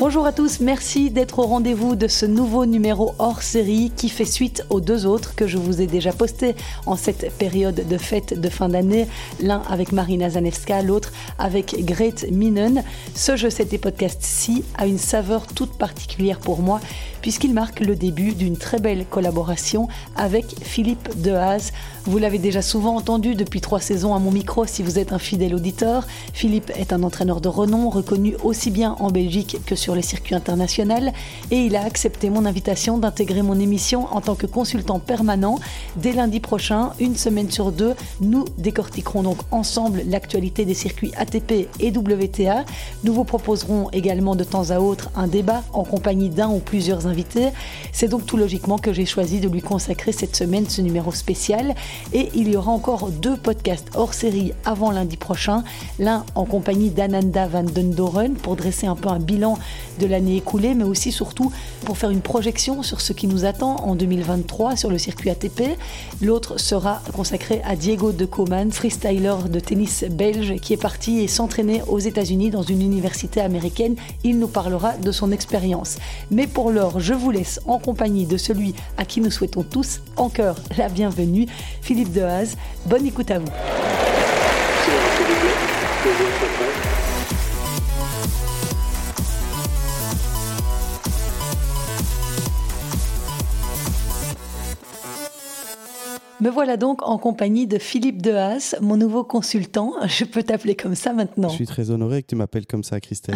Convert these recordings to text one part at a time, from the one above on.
Bonjour à tous, merci d'être au rendez-vous de ce nouveau numéro hors série qui fait suite aux deux autres que je vous ai déjà postés en cette période de fête de fin d'année, l'un avec Marina Zanevska, l'autre avec Grete Minen. Ce Je sais podcast-ci a une saveur toute particulière pour moi puisqu'il marque le début d'une très belle collaboration avec Philippe Dehaze. Vous l'avez déjà souvent entendu depuis trois saisons à mon micro si vous êtes un fidèle auditeur. Philippe est un entraîneur de renom reconnu aussi bien en Belgique que sur les circuits internationaux et il a accepté mon invitation d'intégrer mon émission en tant que consultant permanent. Dès lundi prochain, une semaine sur deux, nous décortiquerons donc ensemble l'actualité des circuits ATP et WTA. Nous vous proposerons également de temps à autre un débat en compagnie d'un ou plusieurs invités. C'est donc tout logiquement que j'ai choisi de lui consacrer cette semaine ce numéro spécial. Et il y aura encore deux podcasts hors série avant lundi prochain. L'un en compagnie d'Ananda van den Doren pour dresser un peu un bilan de l'année écoulée, mais aussi surtout pour faire une projection sur ce qui nous attend en 2023 sur le circuit ATP. L'autre sera consacré à Diego de Coman, freestyler de tennis belge qui est parti et s'entraîner aux États-Unis dans une université américaine. Il nous parlera de son expérience. Mais pour l'heure, je vous laisse en compagnie de celui à qui nous souhaitons tous en la bienvenue, Philippe Dehaze. Bonne écoute à vous. Me voilà donc en compagnie de Philippe Dehaas, mon nouveau consultant. Je peux t'appeler comme ça maintenant. Je suis très honoré que tu m'appelles comme ça, Christelle.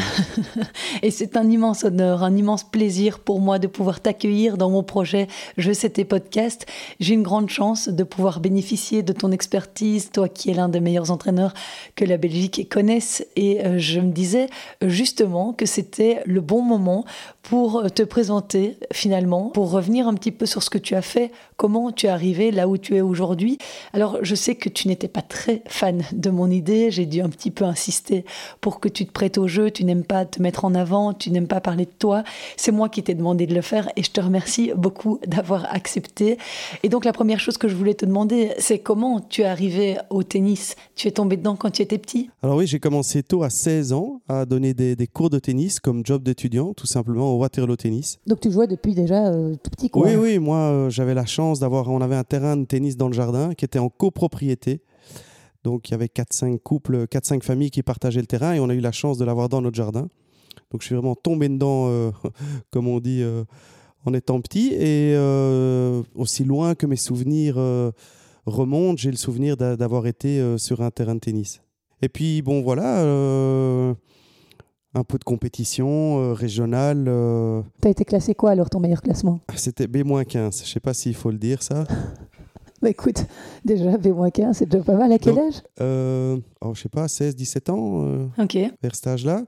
Et c'est un immense honneur, un immense plaisir pour moi de pouvoir t'accueillir dans mon projet Je sais tes podcasts. J'ai une grande chance de pouvoir bénéficier de ton expertise, toi qui es l'un des meilleurs entraîneurs que la Belgique connaisse. Et euh, je me disais justement que c'était le bon moment pour te présenter finalement, pour revenir un petit peu sur ce que tu as fait, comment tu es arrivé là où tu aujourd'hui. Alors, je sais que tu n'étais pas très fan de mon idée. J'ai dû un petit peu insister pour que tu te prêtes au jeu. Tu n'aimes pas te mettre en avant, tu n'aimes pas parler de toi. C'est moi qui t'ai demandé de le faire et je te remercie beaucoup d'avoir accepté. Et donc, la première chose que je voulais te demander, c'est comment tu es arrivé au tennis? Tu es tombé dedans quand tu étais petit? Alors oui, j'ai commencé tôt à 16 ans à donner des, cours de tennis comme job d'étudiant, tout simplement au Waterloo Tennis. Donc tu jouais depuis déjà euh, tout petit quoi Oui, oui, moi euh, j'avais la chance d'avoir, on avait un terrain de tennis dans le jardin qui était en copropriété. Donc il y avait 4-5 couples, 4-5 familles qui partageaient le terrain et on a eu la chance de l'avoir dans notre jardin. Donc je suis vraiment tombé dedans, euh, comme on dit, euh, en étant petit. Et euh, aussi loin que mes souvenirs remontent, j'ai le souvenir d'avoir été sur un terrain de tennis. Et puis bon voilà, un peu de compétition régionale. Tu as été classé quoi alors ton meilleur classement? C'était B-15, je ne sais pas s'il faut le dire ça. Bah écoute, déjà, B-15, c'est déjà pas mal. À quel âge? Euh, oh, Je sais pas, 16, 17 ans. Euh, ok. Vers cet âge-là.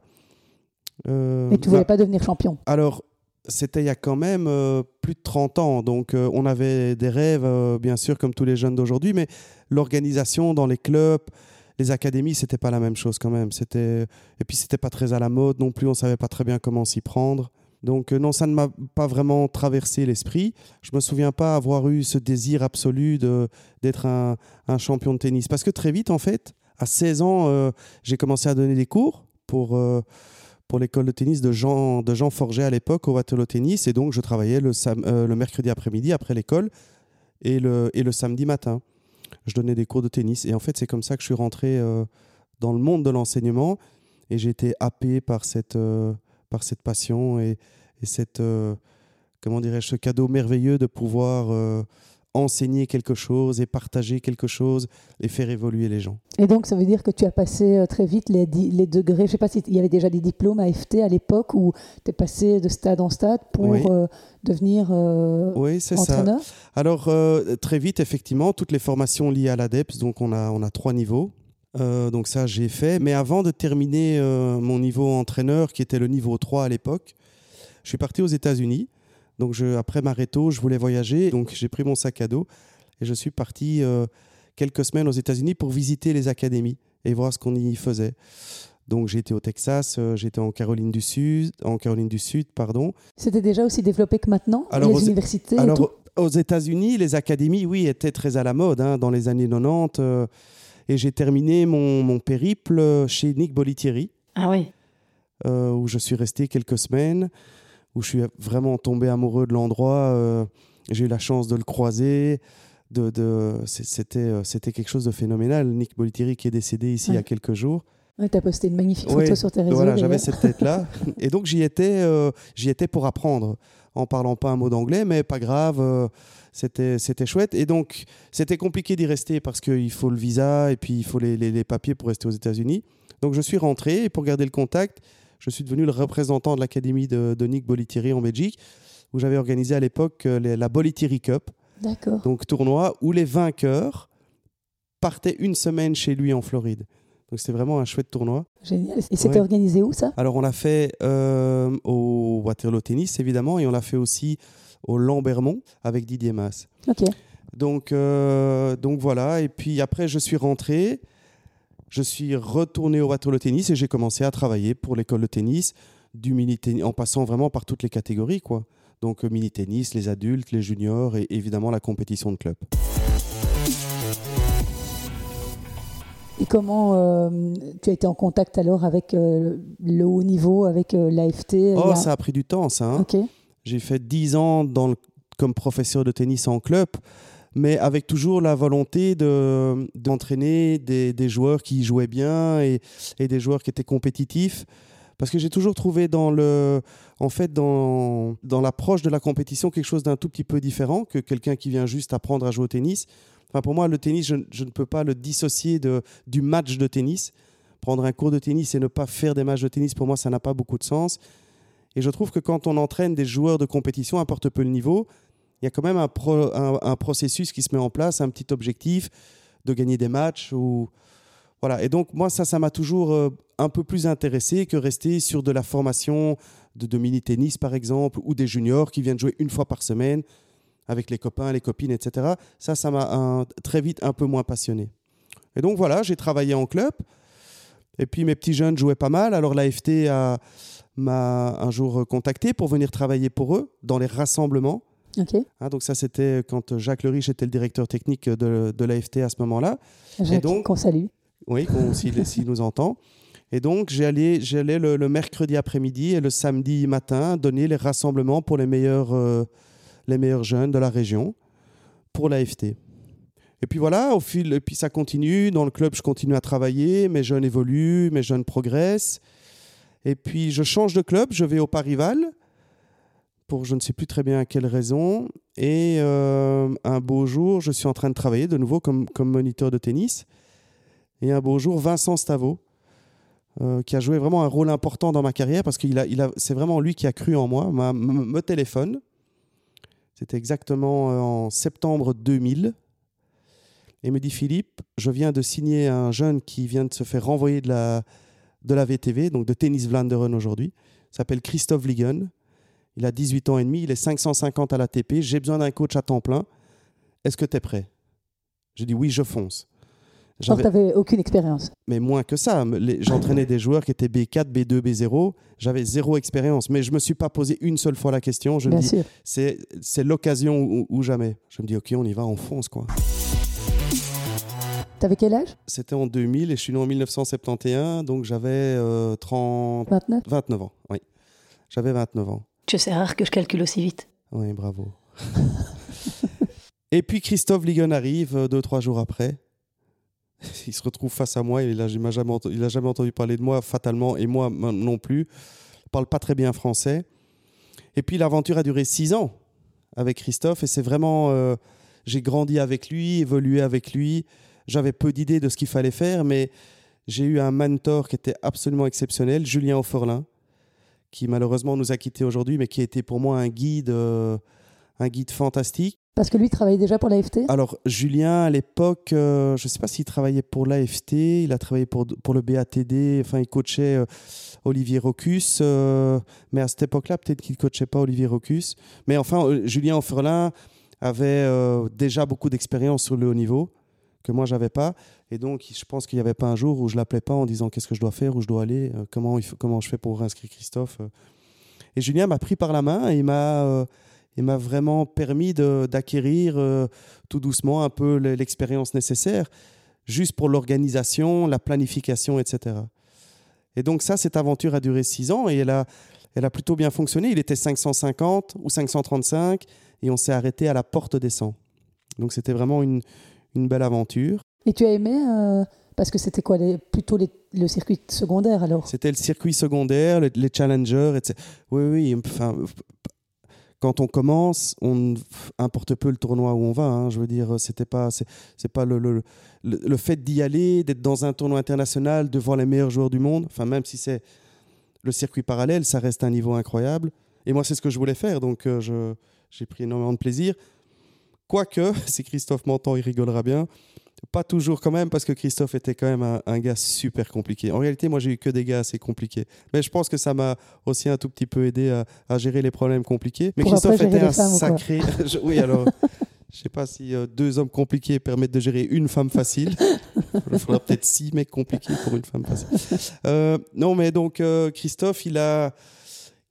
Euh, Mais tu voulais pas devenir champion Alors, c'était il y a quand même euh, plus de 30 ans. Donc, on avait des rêves, bien sûr, comme tous les jeunes d'aujourd'hui. Mais l'organisation dans les clubs, les académies, c'était pas la même chose quand même. C'était Et puis, c'était pas très à la mode non plus. On savait pas très bien comment s'y prendre. Donc euh, non, ça ne m'a pas vraiment traversé l'esprit. Je me souviens pas avoir eu ce désir absolu d'être un, champion de tennis. Parce que très vite, en fait, à 16 ans, euh, j'ai commencé à donner des cours pour, euh, pour l'école de tennis de Jean, de Jean Forget à l'époque au Waterloo Tennis. Et donc, je travaillais le, le mercredi après-midi après l'école et le, et le samedi matin. Je donnais des cours de tennis. Et en fait, c'est comme ça que je suis rentré dans le monde de l'enseignement. Et j'ai été happé par cette par cette passion et, cette, euh, comment dirais-je, ce cadeau merveilleux de pouvoir euh, enseigner quelque chose et partager quelque chose et faire évoluer les gens. Et donc, ça veut dire que tu as passé euh, très vite les, les degrés. Je ne sais pas s'il y avait déjà des diplômes à FT à l'époque où tu es passé de stade en stade pour devenir oui, c'est entraîneur? Ça. Alors, très vite, effectivement, toutes les formations liées à l'ADEPS, donc on a, on a trois niveaux. Euh, donc ça, j'ai fait. Mais avant de terminer euh, mon niveau entraîneur, qui était le niveau 3 à l'époque, je suis parti aux États-Unis. Donc je, après Mareto, je voulais voyager. Donc j'ai pris mon sac à dos et je suis parti euh, quelques semaines aux États-Unis pour visiter les académies et voir ce qu'on y faisait. Donc j'ai été au Texas, j'étais en Caroline du Sud, en Caroline du Sud, pardon. C'était déjà aussi développé que maintenant, les universités. Alors aux États-Unis, les académies, oui, étaient très à la mode hein, dans les années 90. Et j'ai terminé mon, mon, périple chez Nick Bolitieri. Ah oui. où je suis resté quelques semaines, où je suis vraiment tombé amoureux de l'endroit. J'ai eu la chance de le croiser. De, de c'était, c'était quelque chose de phénoménal. Nick Bolitieri qui est décédé ici il y a quelques jours. Oui, tu as posté une magnifique photo sur tes réseaux. Voilà, j'avais cette tête-là. et donc, j'y étais, j'y étais pour apprendre, en parlant pas un mot d'anglais, mais pas grave c'était c'était chouette. Et donc, c'était compliqué d'y rester parce qu'il faut le visa et puis il faut les, les, papiers pour rester aux États-Unis. Donc, je suis rentré et pour garder le contact, je suis devenu le représentant de l'académie de, de, Nick Bolitieri en Belgique, où j'avais organisé à l'époque euh, la Bolitieri Cup. D'accord. Donc, tournoi où les vainqueurs partaient une semaine chez lui en Floride. Donc c'était vraiment un chouette tournoi. Génial. Et c'était organisé où ça? Alors on l'a fait euh, au Waterloo Tennis évidemment et on l'a fait aussi au Lambermont avec Didier Mass. Donc, euh, donc voilà. Et puis après, je suis rentré. Je suis retourné au Waterloo Tennis et j'ai commencé à travailler pour l'école de tennis, du mini tennis, en passant vraiment par toutes les catégories, quoi. Donc euh, mini tennis, les adultes, les juniors et évidemment la compétition de club. Et comment euh, tu as été en contact alors avec le haut niveau, avec l'AFT Oh, ça a pris du temps, ça. Hein. J'ai fait 10 ans comme professeur de tennis en club, mais avec toujours la volonté d'entraîner des, des, joueurs qui jouaient bien et, des joueurs qui étaient compétitifs. Parce que j'ai toujours trouvé dans le, en fait, dans, dans l'approche de la compétition quelque chose d'un tout petit peu différent que quelqu'un qui vient juste apprendre à jouer au tennis. Enfin, pour moi, le tennis, je, je ne peux pas le dissocier de, du match de tennis. Prendre un cours de tennis et ne pas faire des matchs de tennis, pour moi, ça n'a pas beaucoup de sens. Et je trouve que quand on entraîne des joueurs de compétition, importe peu le niveau, il y a quand même un, processus qui se met en place, un petit objectif de gagner des matchs. Ou... Voilà. Et donc, moi, ça, ça m'a toujours euh, un peu plus intéressé que rester sur de la formation de, de mini-tennis, par exemple, ou des juniors qui viennent jouer une fois par semaine avec les copains, les copines, etc. Ça, ça m'a très vite un peu moins passionné. Et donc, voilà, j'ai travaillé en club. Et puis, mes petits jeunes jouaient pas mal. Alors, l'AFT m'a un jour contacté pour venir travailler pour eux dans les rassemblements. Hein, donc ça, c'était quand Jacques Le Riche était le directeur technique de, de l'AFT à ce moment-là. Jacques, donc, qu'on salue. Oui, s'il nous entend. Et donc, j'allais le, le mercredi après-midi et le samedi matin donner les rassemblements pour les meilleurs, euh, les meilleurs jeunes de la région pour l'AFT. Et puis voilà, au fil, et puis ça continue. Dans le club, je continue à travailler. Mes jeunes évoluent, mes jeunes progressent. Et puis je change de club, je vais au Parival pour je ne sais plus très bien quelle raison. Et euh, un beau jour, je suis en train de travailler de nouveau comme, comme moniteur de tennis. Et un beau jour, Vincent Stavo, euh, qui a joué vraiment un rôle important dans ma carrière parce que a, il a, c'est vraiment lui qui a cru en moi, me téléphone. C'était exactement euh, en septembre 2000. Et me dit Philippe, je viens de signer un jeune qui vient de se faire renvoyer de la, de la VTV, donc de Tennis Vlaanderen aujourd'hui. Il s'appelle Christophe Vliegen. Il a 18 ans et demi, il est 550 à l'ATP. J'ai besoin d'un coach à temps plein. Est-ce que tu es prêt? J'ai dit oui, je fonce. Alors, tu n'avais aucune expérience Mais moins que ça. J'entraînais des joueurs qui étaient B4, B2, B0. J'avais zéro expérience. Mais je ne me suis pas posé une seule fois la question. Je Bien me dis, c'est l'occasion ou, ou, jamais. Je me dis, OK, on y va, on fonce. quoi. T'avais quel âge? C'était en 2000 et je suis né en 1971, donc j'avais 30... 29 29 ans, oui. J'avais 29 ans. Tu sais, rare que je calcule aussi vite. Oui, bravo. et puis Christophe Ligon arrive euh, deux, trois jours après. Il se retrouve face à moi, il n'a jamais, entendu, jamais entendu parler de moi fatalement, et moi non plus. Il parle pas très bien français. Et puis l'aventure a duré six ans avec Christophe, et c'est vraiment... Euh, j'ai grandi avec lui, évolué avec lui. J'avais peu d'idées de ce qu'il fallait faire, mais j'ai eu un mentor qui était absolument exceptionnel, Julien Auforlin, qui malheureusement nous a quittés aujourd'hui, mais qui été pour moi un guide, euh, un guide fantastique. Parce que lui travaillait déjà pour l'AFT Alors, Julien, à l'époque, euh, je ne sais pas s'il travaillait pour l'AFT, il a travaillé pour, pour le BATD, enfin, il coachait euh, Olivier Rocus, mais à cette époque-là, peut-être qu'il ne coachait pas Olivier Rocus. Mais enfin, Julien Auferlin avait déjà beaucoup d'expérience sur le haut niveau que moi j'avais pas. Et donc, je pense qu'il n'y avait pas un jour où je l'appelais pas en disant qu'est-ce que je dois faire, où je dois aller, euh, comment, il faut, comment je fais pour inscrire Christophe. Euh. Et Julien m'a pris par la main et m'a euh, m'a vraiment permis d'acquérir tout doucement un peu l'expérience nécessaire, juste pour l'organisation, la planification, etc. Et donc ça, cette aventure a duré six ans et elle a, elle a plutôt bien fonctionné. Il était 550 ou 535 et on s'est arrêté à la porte des 100. Donc c'était vraiment une, une, belle aventure. Et tu as aimé euh, Parce que c'était quoi les, Plutôt le circuit secondaire alors? C'était le circuit secondaire, les, challengers, etc. Oui, oui. Enfin, quand on commence, on importe peu le tournoi où on va. Hein. je veux dire, c'était pas, c'est pas le, le, le fait d'y aller, d'être dans un tournoi international devant les meilleurs joueurs du monde. Enfin, même si c'est le circuit parallèle, ça reste un niveau incroyable. Et moi, c'est ce que je voulais faire, donc euh, j'ai pris énormément de plaisir. Quoique, si Christophe m'entend, il rigolera bien. Pas toujours quand même, parce que Christophe était quand même un, gars super compliqué. En réalité, moi, j'ai eu que des gars assez compliqués. Mais je pense que ça m'a aussi un tout petit peu aidé à, gérer les problèmes compliqués. Mais Christophe était un sacré. oui, alors. Je sais pas si euh, deux hommes compliqués permettent de gérer une femme facile. Il faudra peut-être six mecs compliqués pour une femme facile. Euh, non, mais donc euh, Christophe, il a,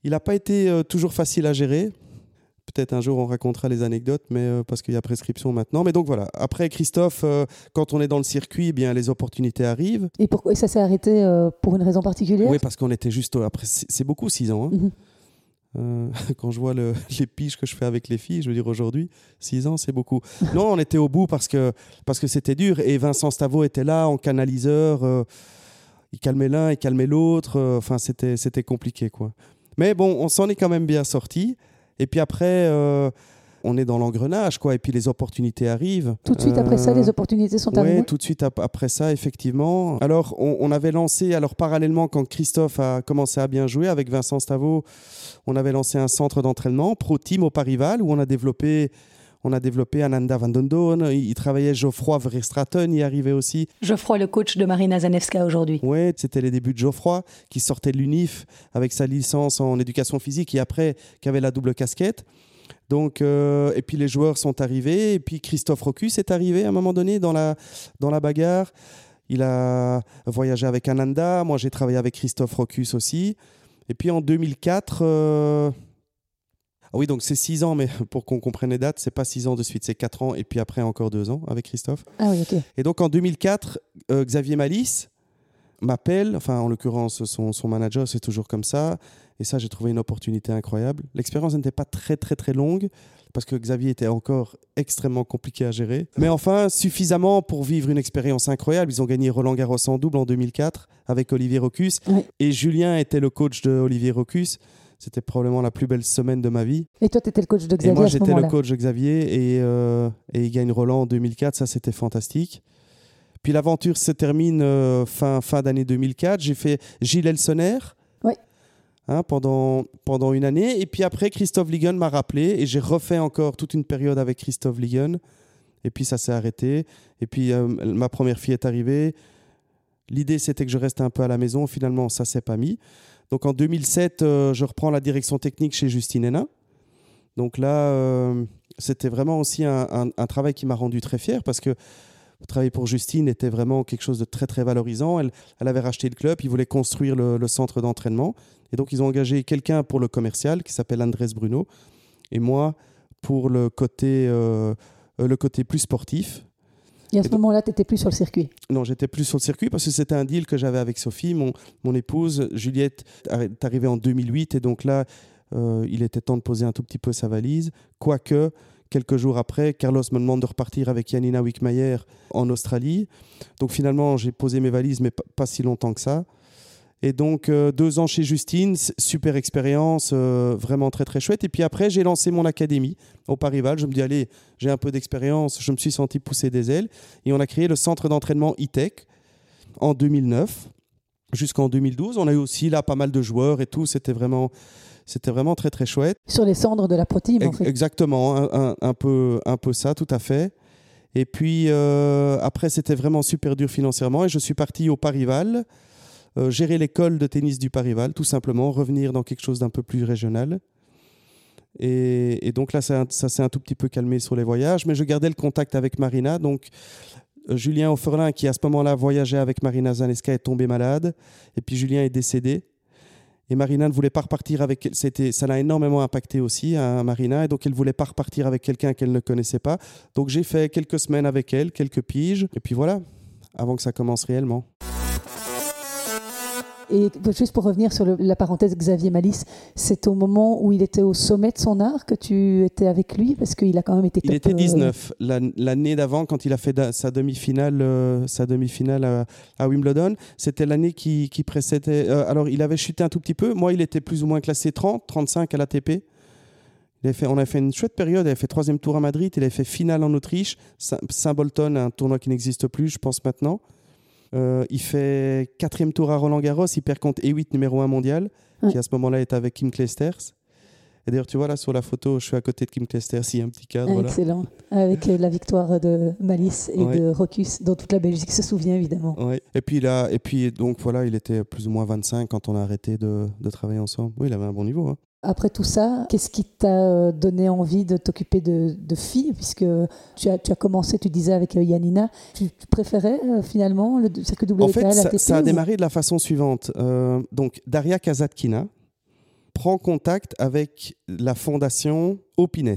il a pas été toujours facile à gérer. Peut-être un jour on racontera les anecdotes, mais parce qu'il y a prescription maintenant. Mais donc voilà. Après Christophe, quand on est dans le circuit, eh bien les opportunités arrivent. Et pourquoi ça s'est arrêté pour une raison particulière? Oui, parce qu'on était juste après. C'est beaucoup six ans. Hein. Mhm. Euh, quand je vois les piges que je fais avec les filles, je veux dire aujourd'hui, 6 ans, c'est beaucoup. Non, on était au bout parce que parce que c'était dur. Et Vincent Stavo était là en canaliseur. Euh, il calmait l'un, il calmait l'autre. Euh, enfin, c'était c'était compliqué, quoi. Mais bon, on s'en est quand même bien sorti. Et puis après, on est dans l'engrenage, quoi. Et puis les opportunités arrivent. Tout de suite après ça, les opportunités sont arrivées. Oui, tout de suite après ça, effectivement. Alors, on, avait lancé, alors parallèlement, quand Christophe a commencé à bien jouer avec Vincent Stavo, on avait lancé un centre d'entraînement, Pro Team au Parival, où on a développé on a développé Ananda Van Dondon, il travaillait Geoffroy Verstraten, y arrivait aussi. Geoffroy, le coach de Marina Zanevska aujourd'hui. Oui, c'était les débuts de Geoffroy, qui sortait de l'UNIF avec sa licence en éducation physique et après, qui avait la double casquette. Donc, euh, et puis les joueurs sont arrivés, et puis Christophe Rocus est arrivé à un moment donné dans la, dans la bagarre. Il a voyagé avec Ananda, moi j'ai travaillé avec Christophe Rocus aussi. Et puis en 2004, euh, ah oui, donc c'est six ans, mais pour qu'on comprenne les dates, c'est pas six ans de suite, c'est quatre ans, et puis après encore deux ans avec Christophe. Ah oui, ok. Et donc en 2004, euh, Xavier Malice m'appelle, enfin en l'occurrence son, son manager, c'est toujours comme ça. Et ça, j'ai trouvé une opportunité incroyable. L'expérience n'était pas très, très, très longue parce que Xavier était encore extrêmement compliqué à gérer. Mais enfin, suffisamment pour vivre une expérience incroyable. Ils ont gagné Roland Garros en double en 2004 avec Olivier Rocus. Et Julien était le coach de Olivier Rocus. C'était probablement la plus belle semaine de ma vie. Et toi, tu étais le coach de Xavier Et moi, j'étais le coach de Xavier. Et, euh, et il gagne Roland en 2004. Ça, c'était fantastique. Puis l'aventure se termine euh, fin, fin d'année 2004. J'ai fait Gilles Elsoner Hein, pendant, pendant une année. Et puis après, Christophe Ligon m'a rappelé et j'ai refait encore toute une période avec Christophe Ligon. Et puis ça s'est arrêté. Et puis euh, ma première fille est arrivée. L'idée, c'était que je reste un peu à la maison. Finalement, ça s'est pas mis. Donc en 2007, euh, je reprends la direction technique chez Justine Hénin. Donc là, euh, c'était vraiment aussi un, travail qui m'a rendu très fier parce que travailler pour Justine était vraiment quelque chose de très très valorisant. Elle, avait racheté le club, ils voulaient construire le, centre d'entraînement. Et donc, ils ont engagé quelqu'un pour le commercial qui s'appelle Andrés Bruno et moi pour le côté, euh, le côté plus sportif. Et à ce moment-là, tu n'étais plus sur le circuit Non, j'étais plus sur le circuit parce que c'était un deal que j'avais avec Sophie, mon, mon épouse. Juliette est arrivée en 2008 et donc là, euh, il était temps de poser un tout petit peu sa valise. Quoique, quelques jours après, Carlos me demande de repartir avec Janina Wickmayer en Australie. Donc finalement, j'ai posé mes valises, mais pas si longtemps que ça. Et donc, euh, deux ans chez Justine, super expérience, euh, vraiment très très chouette. Et puis après, j'ai lancé mon académie au Parival. Je me dis, allez, j'ai un peu d'expérience, je me suis senti pousser des ailes. Et on a créé le centre d'entraînement e-tech en 2009 jusqu'en 2012. On a eu aussi là pas mal de joueurs et tout. C'était vraiment, c'était vraiment très très chouette. Sur les cendres de la protéine, en fait. Exactement, un, peu, un peu ça, tout à fait. Et puis euh, après, c'était vraiment super dur financièrement et je suis parti au Parival euh, gérer l'école de tennis du Parival, tout simplement, revenir dans quelque chose d'un peu plus régional. Et, donc là, ça, s'est un tout petit peu calmé sur les voyages, mais je gardais le contact avec Marina. Donc euh, Julien Offerlin, qui à ce moment-là voyageait avec Marina Zaneska, est tombé malade. Et puis Julien est décédé. Et Marina ne voulait pas repartir avec. C'était, ça l'a énormément impacté aussi à hein, Marina, et donc elle ne voulait pas repartir avec quelqu'un qu'elle ne connaissait pas. Donc j'ai fait quelques semaines avec elle, quelques piges, et puis voilà, avant que ça commence réellement. Et juste pour revenir sur la parenthèse Xavier Malice, c'est au moment où il était au sommet de son art que tu étais avec lui parce qu'il a quand même été. Il était 19 l'année d'avant quand il a fait sa demi-finale, euh, sa demi-finale à, Wimbledon. C'était l'année qui, précédait. Euh, alors il avait chuté un tout petit peu. Moi, il était plus ou moins classé 30, 35 à l'ATP. fait, on a fait une chouette période. Il a fait troisième tour à Madrid. Il a fait finale en Autriche. Saint-Bolton, un tournoi qui n'existe plus, je pense maintenant. Euh, il fait quatrième tour à Roland Garros, il perd contre E8 numéro 1 mondial, qui à ce moment-là est avec Kim Clijsters. Et d'ailleurs, tu vois là sur la photo, je suis à côté de Kim Clijsters, il y a un petit cadre. Excellent, avec euh, la victoire de Malice et de Rocus, dont toute la Belgique se souvient évidemment. Et puis là, et puis donc voilà, il était plus ou moins 25 quand on a arrêté de, de travailler ensemble. Oui, il avait un bon niveau. Hein. Après tout ça, qu'est-ce qui t'a euh, donné envie de t'occuper de, filles? Puisque tu as, tu as commencé, tu disais avec euh, Yanina, tu, préférais euh, finalement le circuit WTA En fait, ça, ça, a démarré de la façon suivante. donc, Daria Kazatkina prend contact avec la fondation Opines,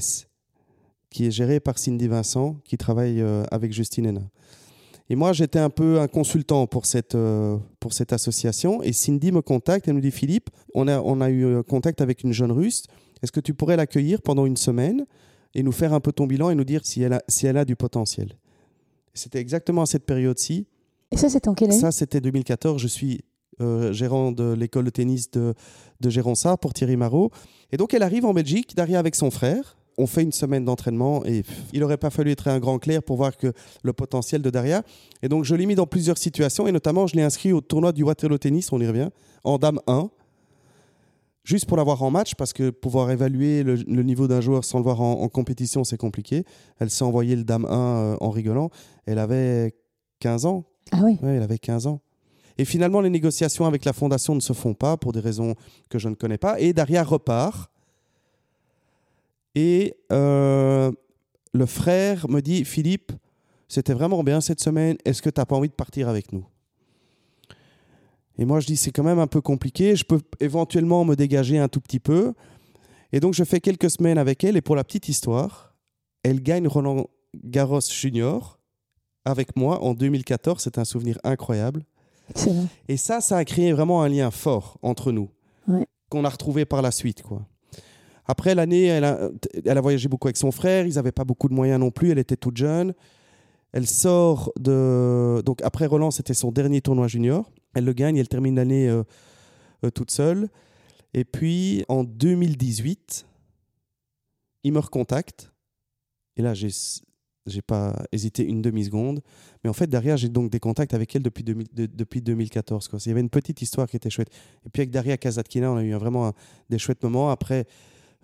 qui est gérée par Cindy Vincent, qui travaille avec Justine Hénin. Et moi, j'étais un peu un consultant pour cette, euh, pour cette association. Et Cindy me contacte, elle me dit Philippe, on a, on a eu euh, contact avec une jeune russe. Est-ce que tu pourrais l'accueillir pendant une semaine et nous faire un peu ton bilan et nous dire si elle a, si elle a du potentiel? C'était exactement à cette période-ci. Et ça, c'était en quelle année? Ça, c'était 2014. Je suis euh, gérant de l'école de tennis de, de pour Thierry Marot. Et donc, elle arrive en Belgique, derrière avec son frère on fait une semaine d'entraînement et il n'aurait pas fallu être un grand clair pour voir que le potentiel de Daria. Et donc, je l'ai mis dans plusieurs situations et notamment, je l'ai inscrit au tournoi du Waterloo Tennis, on y revient, en Dame 1, juste pour l'avoir en match parce que pouvoir évaluer le, niveau d'un joueur sans le voir en, compétition, c'est compliqué. Elle s'est envoyée le Dame 1 euh, en rigolant. Elle avait 15 ans. Ah oui elle avait 15 ans. Et finalement, les négociations avec la fondation ne se font pas pour des raisons que je ne connais pas. Et Daria repart et euh, le frère me dit, Philippe, c'était vraiment bien cette semaine, est-ce que tu n'as pas envie de partir avec nous? Et moi, je dis, c'est quand même un peu compliqué, je peux éventuellement me dégager un tout petit peu. Et donc, je fais quelques semaines avec elle, et pour la petite histoire, elle gagne Roland Garros Junior avec moi en 2014, c'est un souvenir incroyable. Et ça, ça a créé vraiment un lien fort entre nous, qu'on a retrouvé par la suite. quoi. Après l'année, elle a, voyagé beaucoup avec son frère. Ils n'avaient pas beaucoup de moyens non plus. Elle était toute jeune. Elle sort de. Donc après Roland, c'était son dernier tournoi junior. Elle le gagne. Elle termine l'année euh, euh, toute seule. Et puis en 2018, il me recontacte. Et là, j'ai j'ai pas hésité une demi-seconde. Mais en fait, derrière, j'ai donc des contacts avec elle depuis, depuis 2014. Quoi. Il y avait une petite histoire qui était chouette. Et puis avec Daria Kazatkina, on a eu vraiment des chouettes moments. Après,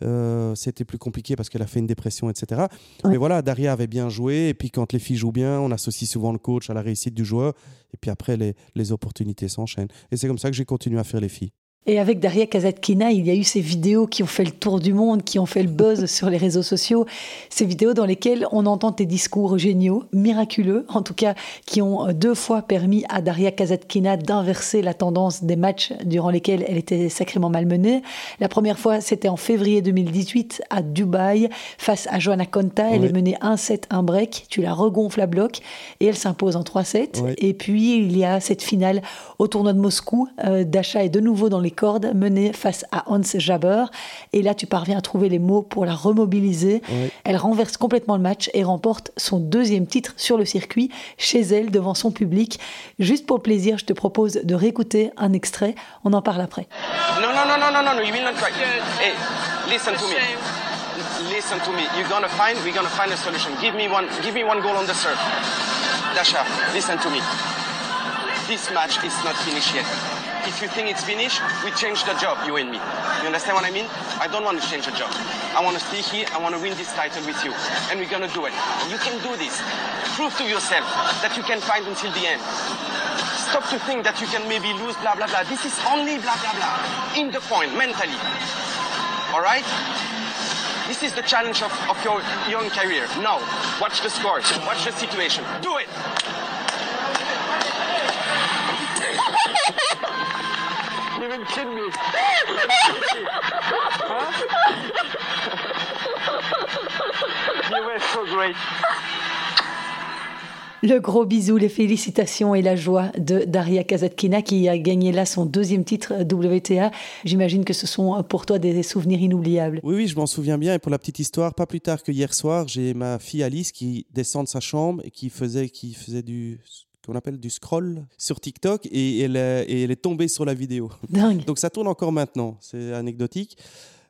euh, c'était plus compliqué parce qu'elle a fait une dépression, etc. Mais voilà, Daria avait bien joué. Et puis quand les filles jouent bien, on associe souvent le coach à la réussite du joueur. Et puis après, les, les opportunités s'enchaînent. Et c'est comme ça que j'ai continué à faire les filles. Et avec Daria Kazatkina, il y a eu ces vidéos qui ont fait le tour du monde, qui ont fait le buzz sur les réseaux sociaux. Ces vidéos dans lesquelles on entend tes discours géniaux, miraculeux, en tout cas, qui ont euh, deux fois permis à Daria Kazatkina d'inverser la tendance des matchs durant lesquels elle était sacrément malmenée. La première fois, c'était en février 2018 à Dubaï, face à Joanna Konta. Elle est menée 1-7, 1 break. Tu la regonfles à bloc et elle s'impose en 3-7. Et puis, il y a cette finale au tournoi de Moscou. Euh, Dasha est de nouveau dans les cordes menée face à Hans Jaber. Et là, tu parviens à trouver les mots pour la remobiliser. Elle renverse complètement le match et remporte son deuxième titre sur le circuit, chez elle, devant son public. Juste pour le plaisir, je te propose de réécouter un extrait. On en parle après. Non, non, non, non, non, non, you will not cry. Hey, listen to me. Listen to me. You're gonna find, we're gonna find a solution. Give me one, give me one goal on the serve. Dasha, listen to me. This match is not finished yet. If you think it's finished, we change the job, you and me. You understand what I mean? I don't want to change the job. I want to stay here. I want to win this title with you. And we're going to do it. You can do this. Prove to yourself that you can fight until the end. Stop to think that you can maybe lose, blah, blah, blah. This is only blah, blah, blah. In the point, mentally. All right? This is the challenge of, of your young career. Now, watch the scores. Watch the situation. Do it. Great. Le gros bisou, les félicitations et la joie de Daria Kazatkina qui a gagné là son deuxième titre WTA. J'imagine que ce sont pour toi des souvenirs inoubliables. Oui, oui, je m'en souviens bien. Et pour la petite histoire, pas plus tard que hier soir, j'ai ma fille Alice qui descend de sa chambre et qui faisait du qu'on appelle du scroll sur TikTok et elle, et elle est tombée sur la vidéo. Dingue. Donc ça tourne encore maintenant, c'est anecdotique.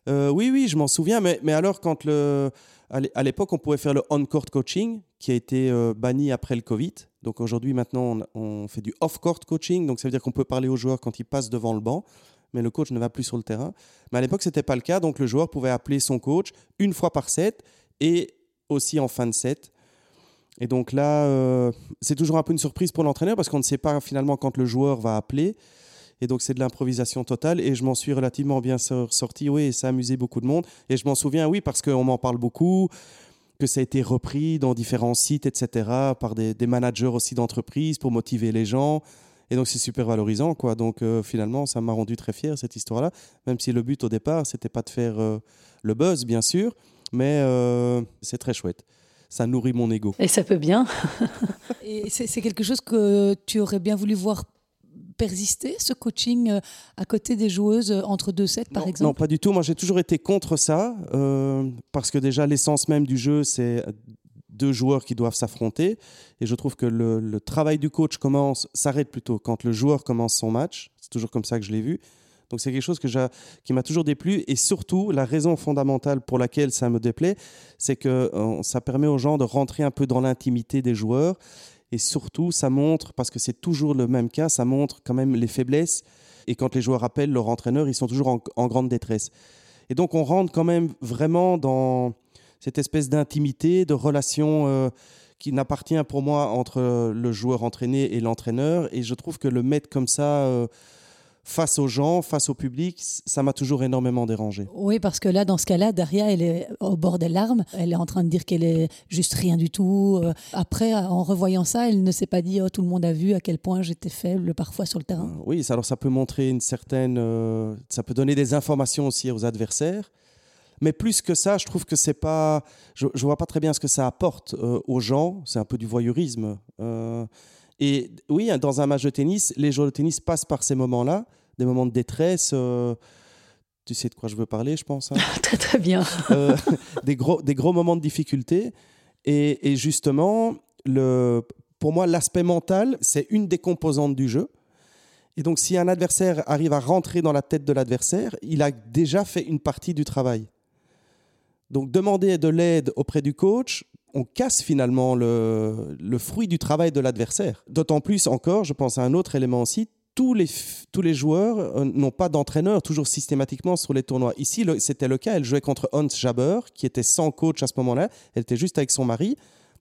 Euh, oui, oui, je m'en souviens, mais, mais alors quand le, à l'époque on pouvait faire le on-court coaching qui a été euh, banni après le Covid. Donc aujourd'hui maintenant on, on fait du off-court coaching, donc ça veut dire qu'on peut parler aux joueurs quand ils passent devant le banc mais le coach ne va plus sur le terrain. Mais à l'époque, ce n'était pas le cas, donc le joueur pouvait appeler son coach une fois par set et aussi en fin de set. Et donc là, euh, c'est toujours un peu une surprise pour l'entraîneur parce qu'on ne sait pas finalement quand le joueur va appeler. Et donc c'est de l'improvisation totale et je m'en suis relativement bien sorti, oui, et ça a amusé beaucoup de monde. Et je m'en souviens, oui, parce qu'on m'en parle beaucoup, que ça a été repris dans différents sites, etc., par des, managers aussi d'entreprise pour motiver les gens. Et donc c'est super valorisant, quoi. Donc euh, finalement, ça m'a rendu très fier cette histoire-là, même si le but au départ, c'était pas de faire euh, le buzz, bien sûr, mais c'est très chouette ça nourrit mon ego. Et ça peut bien. Et c'est quelque chose que tu aurais bien voulu voir persister, ce coaching euh, à côté des joueuses euh, entre deux sets, par exemple? Non, pas du tout. Moi, j'ai toujours été contre ça, euh, parce que déjà, l'essence même du jeu, c'est deux joueurs qui doivent s'affronter. Et je trouve que le, le travail du coach commence, s'arrête plutôt quand le joueur commence son match. C'est toujours comme ça que je l'ai vu. Donc c'est quelque chose qui m'a toujours déplu. Et surtout, la raison fondamentale pour laquelle ça me déplaît, c'est que euh, ça permet aux gens de rentrer un peu dans l'intimité des joueurs. Et surtout, ça montre, parce que c'est toujours le même cas, ça montre quand même les faiblesses. Et quand les joueurs appellent leur entraîneur, ils sont toujours en, grande détresse. Et donc on rentre quand même vraiment dans cette espèce d'intimité, de relation euh, qui n'appartient pour moi entre le joueur entraîné et l'entraîneur. Et je trouve que le mettre comme ça... Euh, face aux gens, face au public, ça m'a toujours énormément dérangé. Oui, parce que là, dans ce cas-là, Daria, elle est au bord des larmes. Elle est en train de dire qu'elle est juste rien du tout. Euh, après, en revoyant ça, elle ne s'est pas dit, oh, tout le monde a vu à quel point j'étais faible parfois sur le terrain. Euh, oui, alors ça peut montrer une certaine... Euh, ça peut donner des informations aussi aux adversaires. Mais plus que ça, je trouve que c'est pas... Je, ne vois pas très bien ce que ça apporte aux gens. C'est un peu du voyeurisme. Et oui, dans un match de tennis, les joueurs de tennis passent par ces moments-là, des moments de détresse. Euh, tu sais de quoi je veux parler, je pense. Hein. très très bien. Euh, des, gros, des gros moments de difficulté. Et, justement, le, pour moi, l'aspect mental, c'est une des composantes du jeu. Et donc, si un adversaire arrive à rentrer dans la tête de l'adversaire, il a déjà fait une partie du travail. Donc, demander de l'aide auprès du coach, on casse finalement le, fruit du travail de l'adversaire. D'autant plus encore, je pense à un autre élément aussi, tous les, joueurs euh, n'ont pas d'entraîneur toujours systématiquement sur les tournois. Ici, c'était le cas. Elle jouait contre Hans Jaber, qui était sans coach à ce moment-là. Elle était juste avec son mari.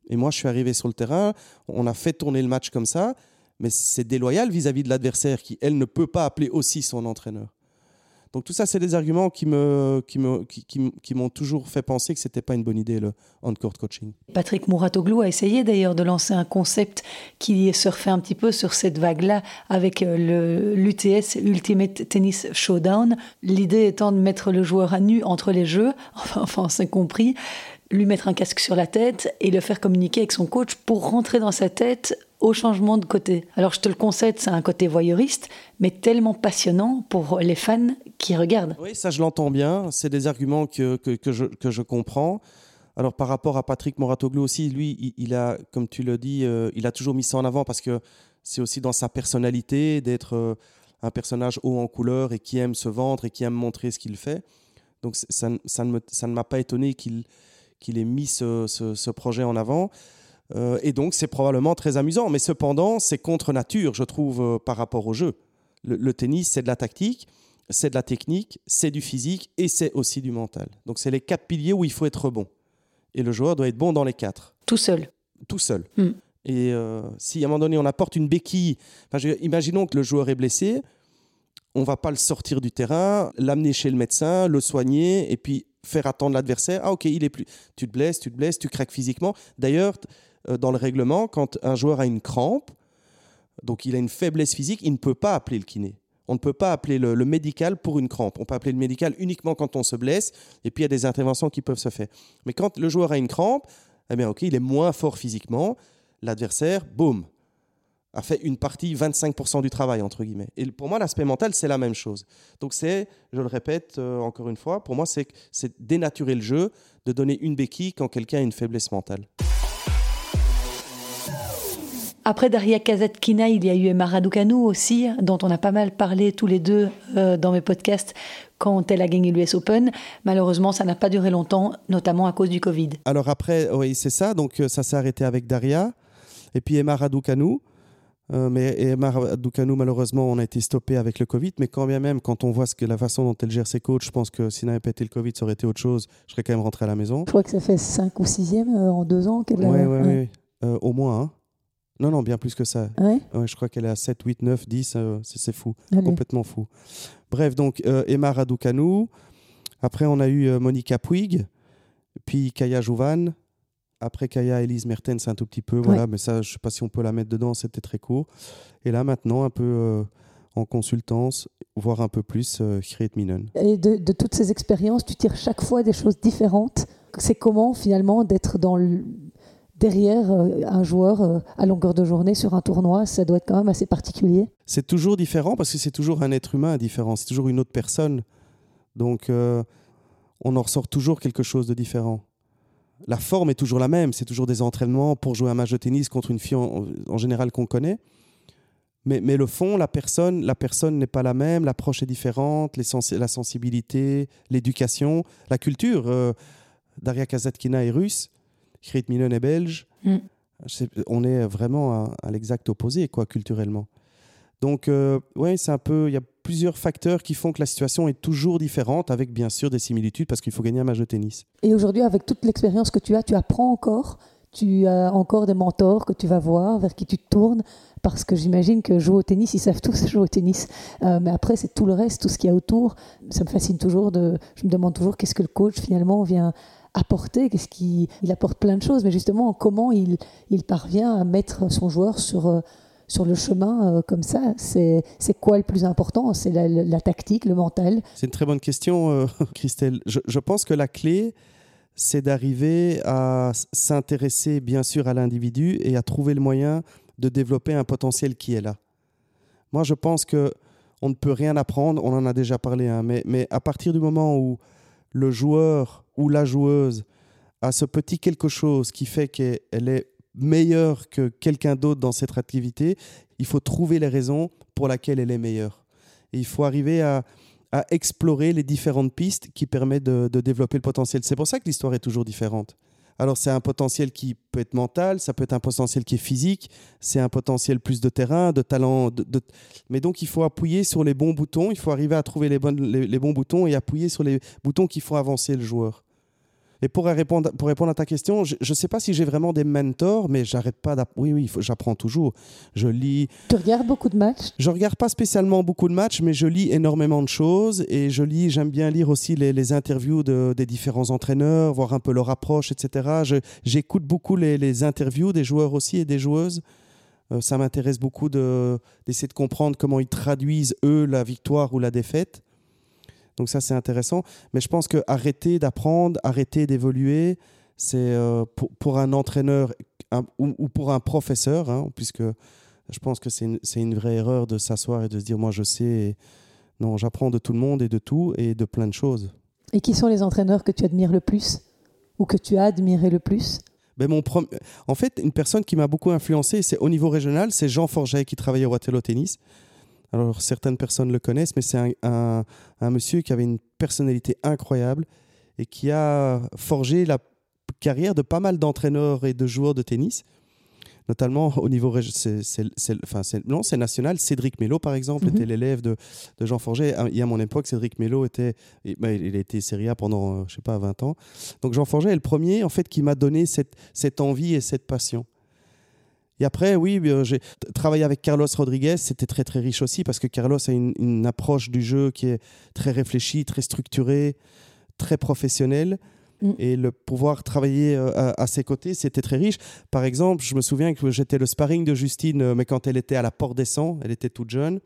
Et moi, je suis arrivé sur le terrain. On a fait tourner le match comme ça. Mais c'est déloyal vis-à-vis -vis de l'adversaire qui, elle, ne peut pas appeler aussi son entraîneur. Donc tout ça, c'est des arguments qui me, qui me, qui, qui, m'ont toujours fait penser que c'était pas une bonne idée le on-court coaching. Patrick Mouratoglou a essayé d'ailleurs de lancer un concept qui surfait un petit peu sur cette vague-là avec euh, l'UTS Ultimate Tennis Showdown. L'idée étant de mettre le joueur à nu entre les jeux, enfin, enfin c'est compris, lui mettre un casque sur la tête et le faire communiquer avec son coach pour rentrer dans sa tête au changement de côté. Alors je te le concède, c'est un côté voyeuriste, mais tellement passionnant pour les fans qui regardent. Oui, ça je l'entends bien, c'est des arguments que, que, je, que, je, comprends. Alors par rapport à Patrick Moratoglou aussi, lui, il, a, comme tu le dis, euh, il a toujours mis ça en avant parce que c'est aussi dans sa personnalité d'être euh, un personnage haut en couleur et qui aime se vendre et qui aime montrer ce qu'il fait. Donc ça, ça ne m'a pas étonné qu'il qu'il ait mis ce, ce, ce projet en avant. Euh, et donc, c'est probablement très amusant. Mais cependant, c'est contre nature, je trouve, euh, par rapport au jeu. Le, tennis, c'est de la tactique, c'est de la technique, c'est du physique et c'est aussi du mental. Donc, c'est les quatre piliers où il faut être bon. Et le joueur doit être bon dans les quatre. Tout seul. Tout seul. Hmm. Et euh, si à un moment donné, on apporte une béquille, imaginons que le joueur est blessé, on va pas le sortir du terrain, l'amener chez le médecin, le soigner et puis faire attendre l'adversaire. Ah ok, il est plus. Tu te blesses, tu te blesses, tu craques physiquement. D'ailleurs, dans le règlement, quand un joueur a une crampe, donc il a une faiblesse physique, il ne peut pas appeler le kiné. On ne peut pas appeler le, médical pour une crampe. On peut appeler le médical uniquement quand on se blesse, et puis il y a des interventions qui peuvent se faire. Mais quand le joueur a une crampe, eh bien ok, il est moins fort physiquement. l'adversaire, boum, a fait une partie, 25% du travail, entre guillemets. Et pour moi, l'aspect mental, c'est la même chose. Donc c'est, je le répète euh, encore une fois, pour moi, c'est dénaturer le jeu, de donner une béquille quand quelqu'un a une faiblesse mentale. Après Daria Kazatkina, il y a eu Emma Raducanu aussi, dont on a pas mal parlé tous les deux euh, dans mes podcasts quand elle a gagné l'US Open. Malheureusement, ça n'a pas duré longtemps, notamment à cause du Covid. Alors après, oui, c'est ça. Donc euh, ça s'est arrêté avec Daria. Et puis Emma Raducanu. Euh, mais Emma Raducanu, malheureusement, on a été stoppé avec le Covid. Mais quand bien même, quand on voit ce que, la façon dont elle gère ses coachs, je pense que s'il n'avait pas été le Covid, ça aurait été autre chose. Je serais quand même rentré à la maison. Je crois que ça fait 5 ou 6e euh, en deux ans qu'elle a. Oui, oui, oui. Euh, au moins. Hein. Non, non, bien plus que ça. Ouais? je crois qu'elle est à 7, 8, 9, 10. c'est fou. Complètement fou. Bref, donc Emma Raducanu. Après, on a eu Monica Puig. Puis Kaya Jouvan. Après Kaya, Elise Mertens un tout petit peu, voilà, mais ça, je ne sais pas si on peut la mettre dedans, c'était très court. Et là, maintenant, un peu euh, en consultance, voire un peu plus, euh, Minen. Et de, toutes ces expériences, tu tires chaque fois des choses différentes. C'est comment, finalement, d'être dans derrière euh, un joueur euh, à longueur de journée sur un tournoi, ça doit être quand même assez particulier. C'est toujours différent parce que c'est toujours un être humain différent, c'est toujours une autre personne. Donc on en ressort toujours quelque chose de différent la forme est toujours la même. C'est toujours des entraînements pour jouer un match de tennis contre une fille en, général qu'on connaît. Mais, le fond, la personne, la personne n'est pas la même, l'approche est différente, la sensibilité, l'éducation, la culture. Euh, Daria Kazatkina est russe, Krit Minen est belge. Mm. on est vraiment à, à l'exact opposé, quoi, culturellement. Donc, euh, ouais, c'est un peu. Il y a plusieurs facteurs qui font que la situation est toujours différente, avec bien sûr des similitudes, parce qu'il faut gagner un match de tennis. Et aujourd'hui, avec toute l'expérience que tu as, tu apprends encore tu as encore des mentors que tu vas voir, vers qui tu te tournes, parce que j'imagine que jouer au tennis, ils savent tous jouer au tennis. Euh, mais après, c'est tout le reste, tout ce qu'il y a autour. Ça me fascine toujours. De, je me demande toujours qu'est-ce que le coach finalement vient apporter, qu'est-ce qu'il il apporte plein de choses, mais justement comment il, il parvient à mettre son joueur sur, euh, sur le chemin euh, comme ça C'est quoi le plus important? C'est la, tactique, le mental? C'est une très bonne question, euh, Christelle. Je, pense que la clé, c'est d'arriver à s'intéresser bien sûr à l'individu et à trouver le moyen de développer un potentiel qui est là. Moi, je pense que on ne peut rien apprendre, on en a déjà parlé, hein, mais, mais à partir du moment où le joueur ou la joueuse a ce petit quelque chose qui fait qu'elle est meilleure que quelqu'un d'autre dans cette activité, il faut trouver les raisons pour lesquelles elle est meilleure. Et il faut arriver à, explorer les différentes pistes qui permettent de, développer le potentiel. C'est pour ça que l'histoire est toujours différente. Alors c'est un potentiel qui peut être mental, ça peut être un potentiel qui est physique, c'est un potentiel plus de terrain, de talent. Mais donc il faut appuyer sur les bons boutons, il faut arriver à trouver les, les bons boutons et appuyer sur les boutons qui font avancer le joueur. Et pour répondre, pour répondre à ta question, je ne sais pas si j'ai vraiment des mentors, mais j'arrête pas d'apprendre. Oui, oui, j'apprends toujours. Je lis. Tu regardes beaucoup de matchs? Je regarde pas spécialement beaucoup de matchs, mais je lis énormément de choses. Et je lis, j'aime bien lire aussi les, interviews de, des différents entraîneurs, voir un peu leur approche, etc. J'écoute beaucoup les, interviews des joueurs aussi et des joueuses. Euh, ça m'intéresse beaucoup d'essayer de comprendre comment ils traduisent, eux, la victoire ou la défaite. Donc ça, c'est intéressant. Mais je pense que arrêter d'apprendre, arrêter d'évoluer, c'est euh, pour, un entraîneur ou, pour un professeur, hein, puisque je pense que c'est une, vraie erreur de s'asseoir et de se dire, moi, je sais. Non, j'apprends de tout le monde et de tout et de plein de choses. Et qui sont les entraîneurs que tu admires le plus ou que tu as admiré le plus? Ben mon En fait, une personne qui m'a beaucoup influencé, c'est au niveau régional, c'est Jean Forget qui travaillait au Waterloo Tennis. Alors certaines personnes le connaissent, mais c'est un, monsieur qui avait une personnalité incroyable et qui a forgé la carrière de pas mal d'entraîneurs et de joueurs de tennis, notamment au niveau c'est, enfin, non, c'est national. Cédric Mello, par exemple, mhm. était l'élève de, Jean Forget. Il y a mon époque, Cédric Mello était, bah, il a été Serie A pendant, je sais pas, 20 ans. Donc Jean Forget est le premier, en fait, qui m'a donné cette, cette envie et cette passion. Et après, oui, euh, j'ai travaillé avec Carlos Rodriguez. C'était très, très riche aussi parce que Carlos a une, approche du jeu qui est très réfléchie, très structurée, très professionnelle. Mm. Et le pouvoir travailler euh, à, ses côtés, c'était très riche. Par exemple, je me souviens que j'étais le sparring de Justine, euh, mais quand elle était à la Porte des Sangs, elle était toute jeune.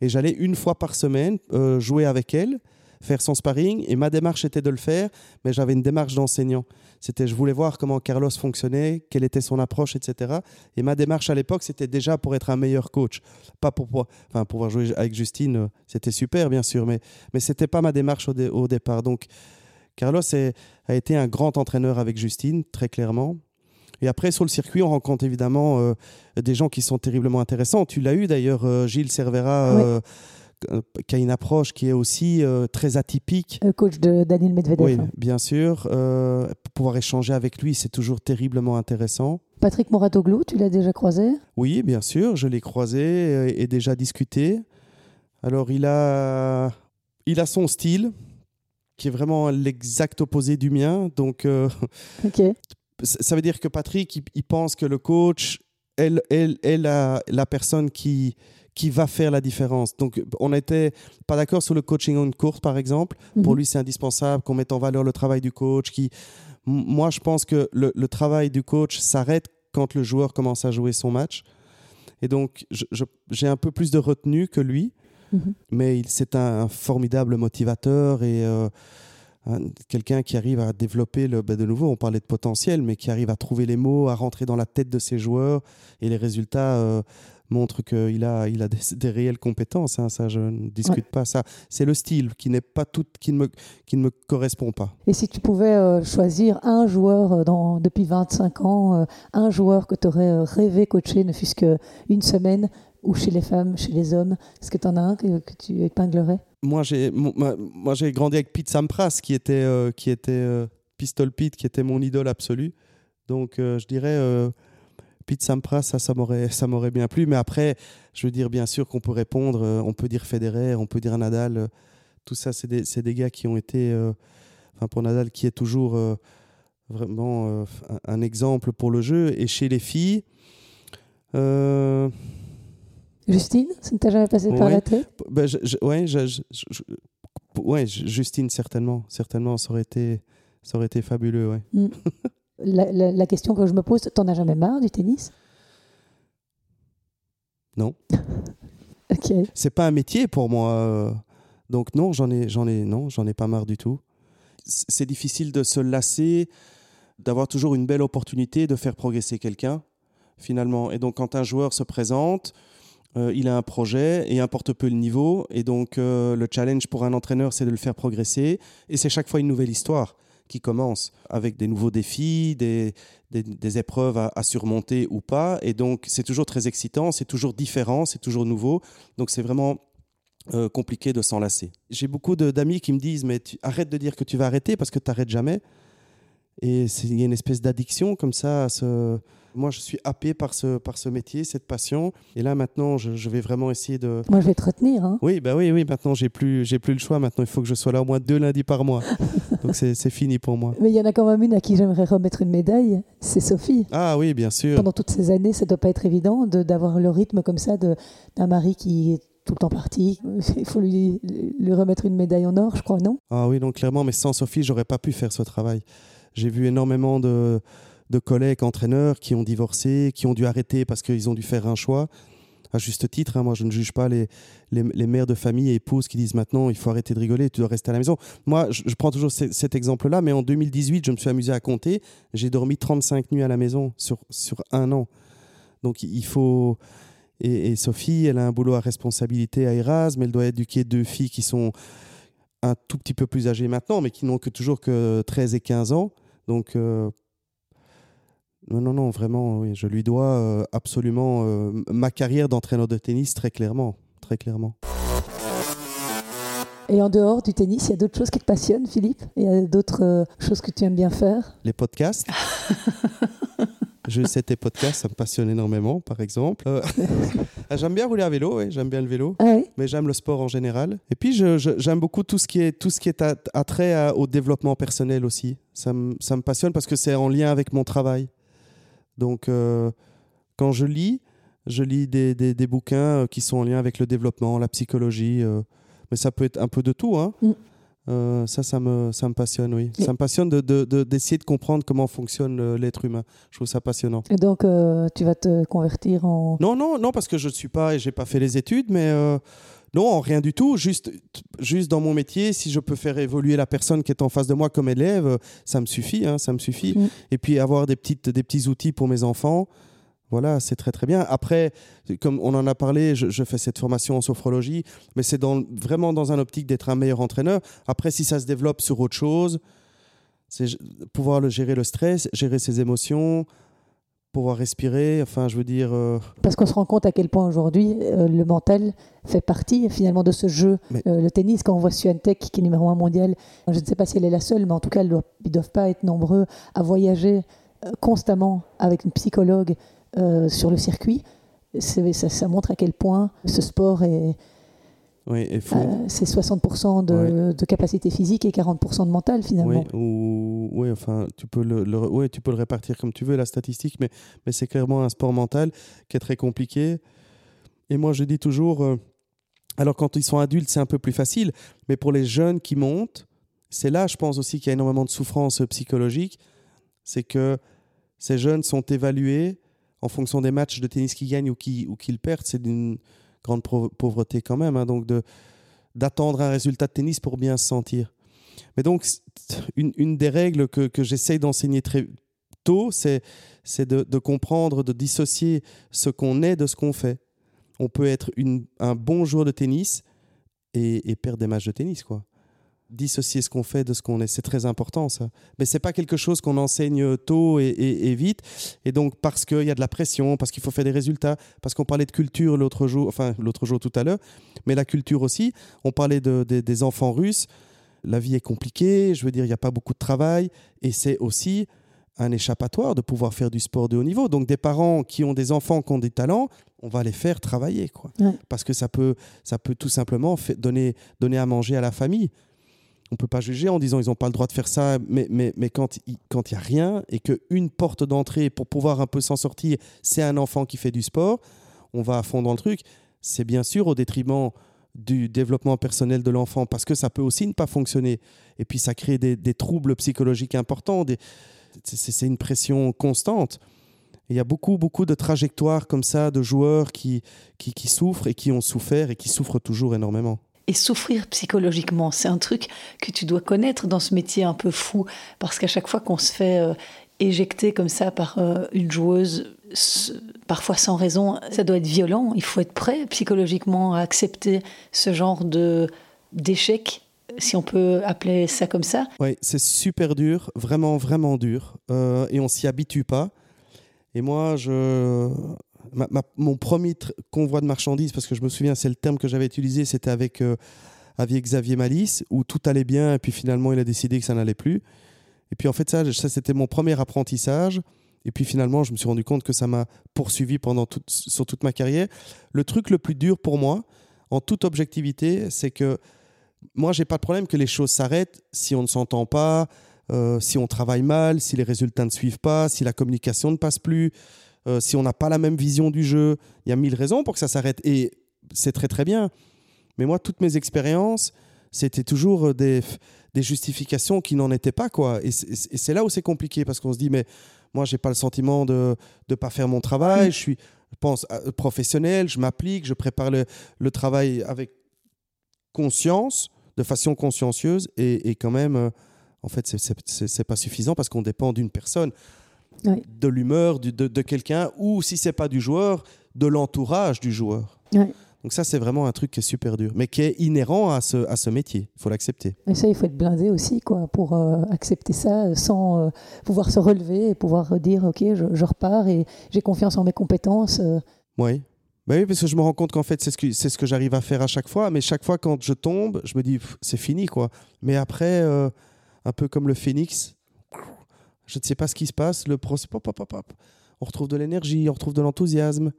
Et j'allais une fois par semaine jouer avec elle faire son sparring et ma démarche était de le faire, mais j'avais une démarche d'enseignant. C'était, je voulais voir comment Carlos fonctionnait, quelle était son approche, etc. Et ma démarche à l'époque, c'était déjà pour être un meilleur coach, pas pour, pour enfin, pouvoir jouer avec Justine, euh, c'était super bien sûr, mais mais c'était pas ma démarche au, départ. Donc Carlos a été un grand entraîneur avec Justine, très clairement. Et après, sur le circuit, on rencontre évidemment euh, des gens qui sont terriblement intéressants. Tu l'as eu d'ailleurs, euh, Gilles Cervera, euh, qui a une approche qui est aussi très atypique. coach de Daniel Medvedev. Oui, bien sûr. pouvoir échanger avec lui, c'est toujours terriblement intéressant. Patrick Moratoglou, tu l'as déjà croisé? Oui, bien sûr, je l'ai croisé et, déjà discuté. Alors, il a, il a son style qui est vraiment l'exact opposé du mien. Donc, Ok ça veut dire que Patrick, il, pense que le coach est, la, la, personne qui, qui va faire la différence. Donc, on n'était pas d'accord sur le coaching en course, par exemple. Pour mhm. lui, c'est indispensable qu'on mette en valeur le travail du coach. Qui... Moi, je pense que le, le travail du coach s'arrête quand le joueur commence à jouer son match. Et donc, j'ai un peu plus de retenue que lui. Mhm. Mais c'est un, formidable motivateur et... Euh, quelqu'un qui arrive à développer le, ben, de nouveau, on parlait de potentiel, mais qui arrive à trouver les mots, à rentrer dans la tête de ses joueurs, et les résultats euh, montrent qu'il a, il a des, réelles compétences. Hein, ça, je ne discute pas ça. C'est le style qui n'est pas tout, qui ne me, qui ne me correspond pas. Et si tu pouvais euh, choisir un joueur euh, dans, depuis 25 ans, un joueur que tu aurais rêvé coacher, ne fût-ce qu'une semaine, ou chez les femmes, chez les hommes Est-ce que tu en as un que, tu épinglerais? Moi, j'ai moi, j'ai grandi avec Pete Sampras, qui était, euh, qui était euh, Pistol Pete, qui était mon idole absolue. Donc, euh, je dirais Pete Sampras, ça, ça m'aurait, ça m'aurait bien plu. Mais après, je veux dire, bien sûr qu'on peut répondre. on peut dire Federer, on peut dire Nadal. tout ça, c'est des, des, gars qui ont été, enfin pour Nadal, qui est toujours vraiment un, un, exemple pour le jeu. Et chez les filles. Justine, ça ne t'a jamais passé par la tête? Ben, ouais, Justine, certainement. Certainement, ça aurait été, ça aurait été fabuleux. Ouais. Mm. la, question que je me pose, t'en as jamais marre du tennis? Non. ok. C'est pas un métier pour moi. Euh, donc non, j'en ai, j'en ai, non, j'en ai pas marre du tout. C'est difficile de se lasser, d'avoir toujours une belle opportunité de faire progresser quelqu'un, finalement. Et donc quand un joueur se présente, euh, il a un projet et importe peu le niveau. Et donc, euh, le challenge pour un entraîneur, c'est de le faire progresser. Et c'est chaque fois une nouvelle histoire qui commence avec des nouveaux défis, des, des, épreuves à, surmonter ou pas. Et donc, c'est toujours très excitant, c'est toujours différent, c'est toujours nouveau. Donc, c'est vraiment euh, compliqué de s'en lasser. J'ai beaucoup d'amis qui me disent, mais arrête de dire que tu vas arrêter parce que tu n'arrêtes jamais. Et il y a une espèce d'addiction comme ça à ce moi, je suis happé par ce, par ce métier, cette passion. Et là, maintenant, je, vais vraiment essayer de. Moi, je vais te retenir. Hein. Oui, bah oui, oui. Maintenant, j'ai plus, j'ai plus le choix. Maintenant, il faut que je sois là au moins deux lundis par mois. Donc, c'est fini pour moi. Mais il y en a quand même une à qui j'aimerais remettre une médaille. C'est Sophie. Ah oui, bien sûr. Pendant toutes ces années, ça doit pas être évident d'avoir le rythme comme ça d'un mari qui est tout le temps parti. Il faut lui, lui remettre une médaille en or, je crois, non? Ah oui, donc clairement, mais sans Sophie, j'aurais pas pu faire ce travail. J'ai vu énormément de, de collègues entraîneurs qui ont divorcé, qui ont dû arrêter parce qu'ils ont dû faire un choix. À juste titre, hein, moi je ne juge pas les, les, mères de famille et épouses qui disent maintenant il faut arrêter de rigoler, tu dois rester à la maison. Moi je, prends toujours cet exemple-là, mais en 2018 je me suis amusé à compter, j'ai dormi 35 nuits à la maison sur, sur un an. Donc il faut... Et, Sophie, elle a un boulot à responsabilité à Erasme, elle doit éduquer deux filles qui sont un tout petit peu plus âgées maintenant, mais qui n'ont que toujours que 13 et 15 ans. Donc euh, non, non, non, vraiment, oui. Je lui dois euh, absolument euh, ma carrière d'entraîneur de tennis, très clairement. Très clairement. Et en dehors du tennis, il y a d'autres choses qui te passionnent, Philippe? Il y a d'autres euh, choses que tu aimes bien faire? Les podcasts? je sais tes podcasts, ça me passionne énormément, par exemple. Ah, j'aime bien rouler à vélo, oui, j'aime bien le vélo, ah mais j'aime le sport en général. Et puis, j'aime beaucoup tout ce qui est, tout ce qui est attrait au développement personnel aussi. Ça ça me passionne parce que c'est en lien avec mon travail. Donc, euh, quand je lis, je lis des, des, bouquins euh, qui sont en lien avec le développement, la psychologie, euh, mais ça peut être un peu de tout. Hein. Mm. ça, ça me, ça me passionne, oui. Ça me passionne d'essayer de, de, de, comprendre comment fonctionne l'être humain. Je trouve ça passionnant. Et donc, tu vas te convertir en... Non, non, non, parce que je ne suis pas et je n'ai pas fait les études, mais Non, rien du tout. Juste, juste dans mon métier, si je peux faire évoluer la personne qui est en face de moi comme élève, ça me suffit. Hein, ça me suffit. Mm. Et puis avoir des, petites, des petits outils pour mes enfants, voilà, c'est très très bien. Après, comme on en a parlé, je, je fais cette formation en sophrologie, mais c'est dans, vraiment dans un optique d'être un meilleur entraîneur. Après, si ça se développe sur autre chose, c'est pouvoir le, gérer le stress, gérer ses émotions, pouvoir respirer. Enfin, je veux dire. euh, Parce qu'on se rend compte à quel point aujourd'hui euh, le mental fait partie finalement de ce jeu. Mais- Euh, le tennis, quand on voit Swiatek qui est numéro un mondial, je ne sais pas si elle est la seule, mais en tout cas, ils ne doivent pas être nombreux à voyager constamment avec une psychologue sur le circuit. Ça, ça montre à quel point ce sport est, oui, et faut- euh, c'est 60% de, de capacité physique et 40% de mental finalement. Oui, ou, oui, enfin, tu peux le, le- tu peux le répartir comme tu veux, la statistique, mais, mais c'est clairement un sport mental qui est très compliqué. Et moi, je dis toujours, euh, alors quand ils sont adultes, c'est un peu plus facile, mais pour les jeunes qui montent, c'est là, je pense aussi qu'il y a énormément de souffrance psychologique, c'est que ces jeunes sont évalués en fonction des matchs de tennis qu'ils gagnent ou qui- ou qu'ils perdent. C'est d'une grande pau- pauvreté quand même, hein, donc d'attendre un résultat de tennis pour bien se sentir. Mais donc, une, une des règles que, que j'essaye d'enseigner très tôt, c'est c'est de, de comprendre, de dissocier ce qu'on est de ce qu'on fait. On peut être une- un bon joueur de tennis et, et perdre des matchs de tennis, quoi. Dissocier ce qu'on fait de ce qu'on est, c'est très important, ça. Mais c'est pas quelque chose qu'on enseigne tôt et, et- et vite. Et donc, parce qu'il y a de la pression, parce qu'il faut faire des résultats, parce qu'on parlait de culture l'autre jour, enfin, l'autre jour tout à l'heure, mais la culture aussi. On parlait de- de- des enfants russes. La vie est compliquée, je veux dire, il n'y a pas beaucoup de travail. Et c'est aussi un échappatoire de pouvoir faire du sport de haut niveau. Donc, des parents qui ont des enfants qui ont des talents, on va les faire travailler, quoi. Ouais. Parce que ça peut, ça peut tout simplement donner, donner à manger à la famille. On peut pas juger en disant ils n'ont pas le droit de faire ça, mais, mais, mais quand il quand n'y a rien et qu'une porte d'entrée pour pouvoir un peu s'en sortir, c'est un enfant qui fait du sport, on va à fond dans le truc. C'est bien sûr au détriment du développement personnel de l'enfant parce que ça peut aussi ne pas fonctionner. Et puis ça crée des, troubles psychologiques importants. c'est une pression constante. Il y a beaucoup, beaucoup de trajectoires comme ça de joueurs qui, qui souffrent et qui ont souffert et qui souffrent toujours énormément. Et souffrir psychologiquement, c'est un truc que tu dois connaître dans ce métier un peu fou, parce qu'à chaque fois qu'on se fait euh, éjecter comme ça par euh, une joueuse, parfois sans raison, ça doit être violent. Il faut être prêt psychologiquement à accepter ce genre de d'échec, si on peut appeler ça comme ça. Oui, c'est super dur, vraiment, vraiment dur. Euh, et on s'y habitue pas. Et moi, je... mon premier convoi de marchandises, parce que je me souviens, c'est le terme que j'avais utilisé, c'était avec, euh, avec Xavier Malice, où tout allait bien, et puis finalement, il a décidé que ça n'allait plus. Et puis en fait, ça, ça c'était mon premier apprentissage. Et puis finalement, je me suis rendu compte que ça m'a poursuivi pendant sur toute ma carrière. Le truc le plus dur pour moi, en toute objectivité, c'est que moi, j'ai pas de problème que les choses s'arrêtent si on ne s'entend pas, euh, si on travaille mal, si les résultats ne suivent pas, si la communication ne passe plus, euh, si on n'a pas la même vision du jeu. Il y a mille raisons pour que ça s'arrête et c'est très très bien. Mais moi, toutes mes expériences, c'était toujours des, des justifications qui n'en étaient pas. quoi. Et c'est là où c'est compliqué parce qu'on se dit, mais moi, j'ai pas le sentiment de ne pas faire mon travail. Je suis, je pense, euh, professionnel, je m'applique, je prépare le, le travail avec conscience, de façon consciencieuse, et, et quand même, euh, en fait, c'est pas suffisant parce qu'on dépend d'une personne, Oui. de l'humeur de, de quelqu'un, ou si c'est pas du joueur, de l'entourage du joueur. Donc ça, c'est vraiment un truc qui est super dur, mais qui est inhérent à ce, à ce métier. Il faut l'accepter. Et ça, il faut être blindé aussi quoi, pour euh, accepter ça sans euh, pouvoir se relever et pouvoir dire ok, je, je repars et j'ai confiance en mes compétences. euh. Oui. Bah oui, parce que je me rends compte qu'en fait, c'est ce que, c'est ce que j'arrive à faire à chaque fois. Mais chaque fois, quand je tombe, je me dis, c'est fini, quoi. Mais après, euh, un peu comme le phénix, je ne sais pas ce qui se passe. Le pop. on retrouve de l'énergie, on retrouve de l'enthousiasme.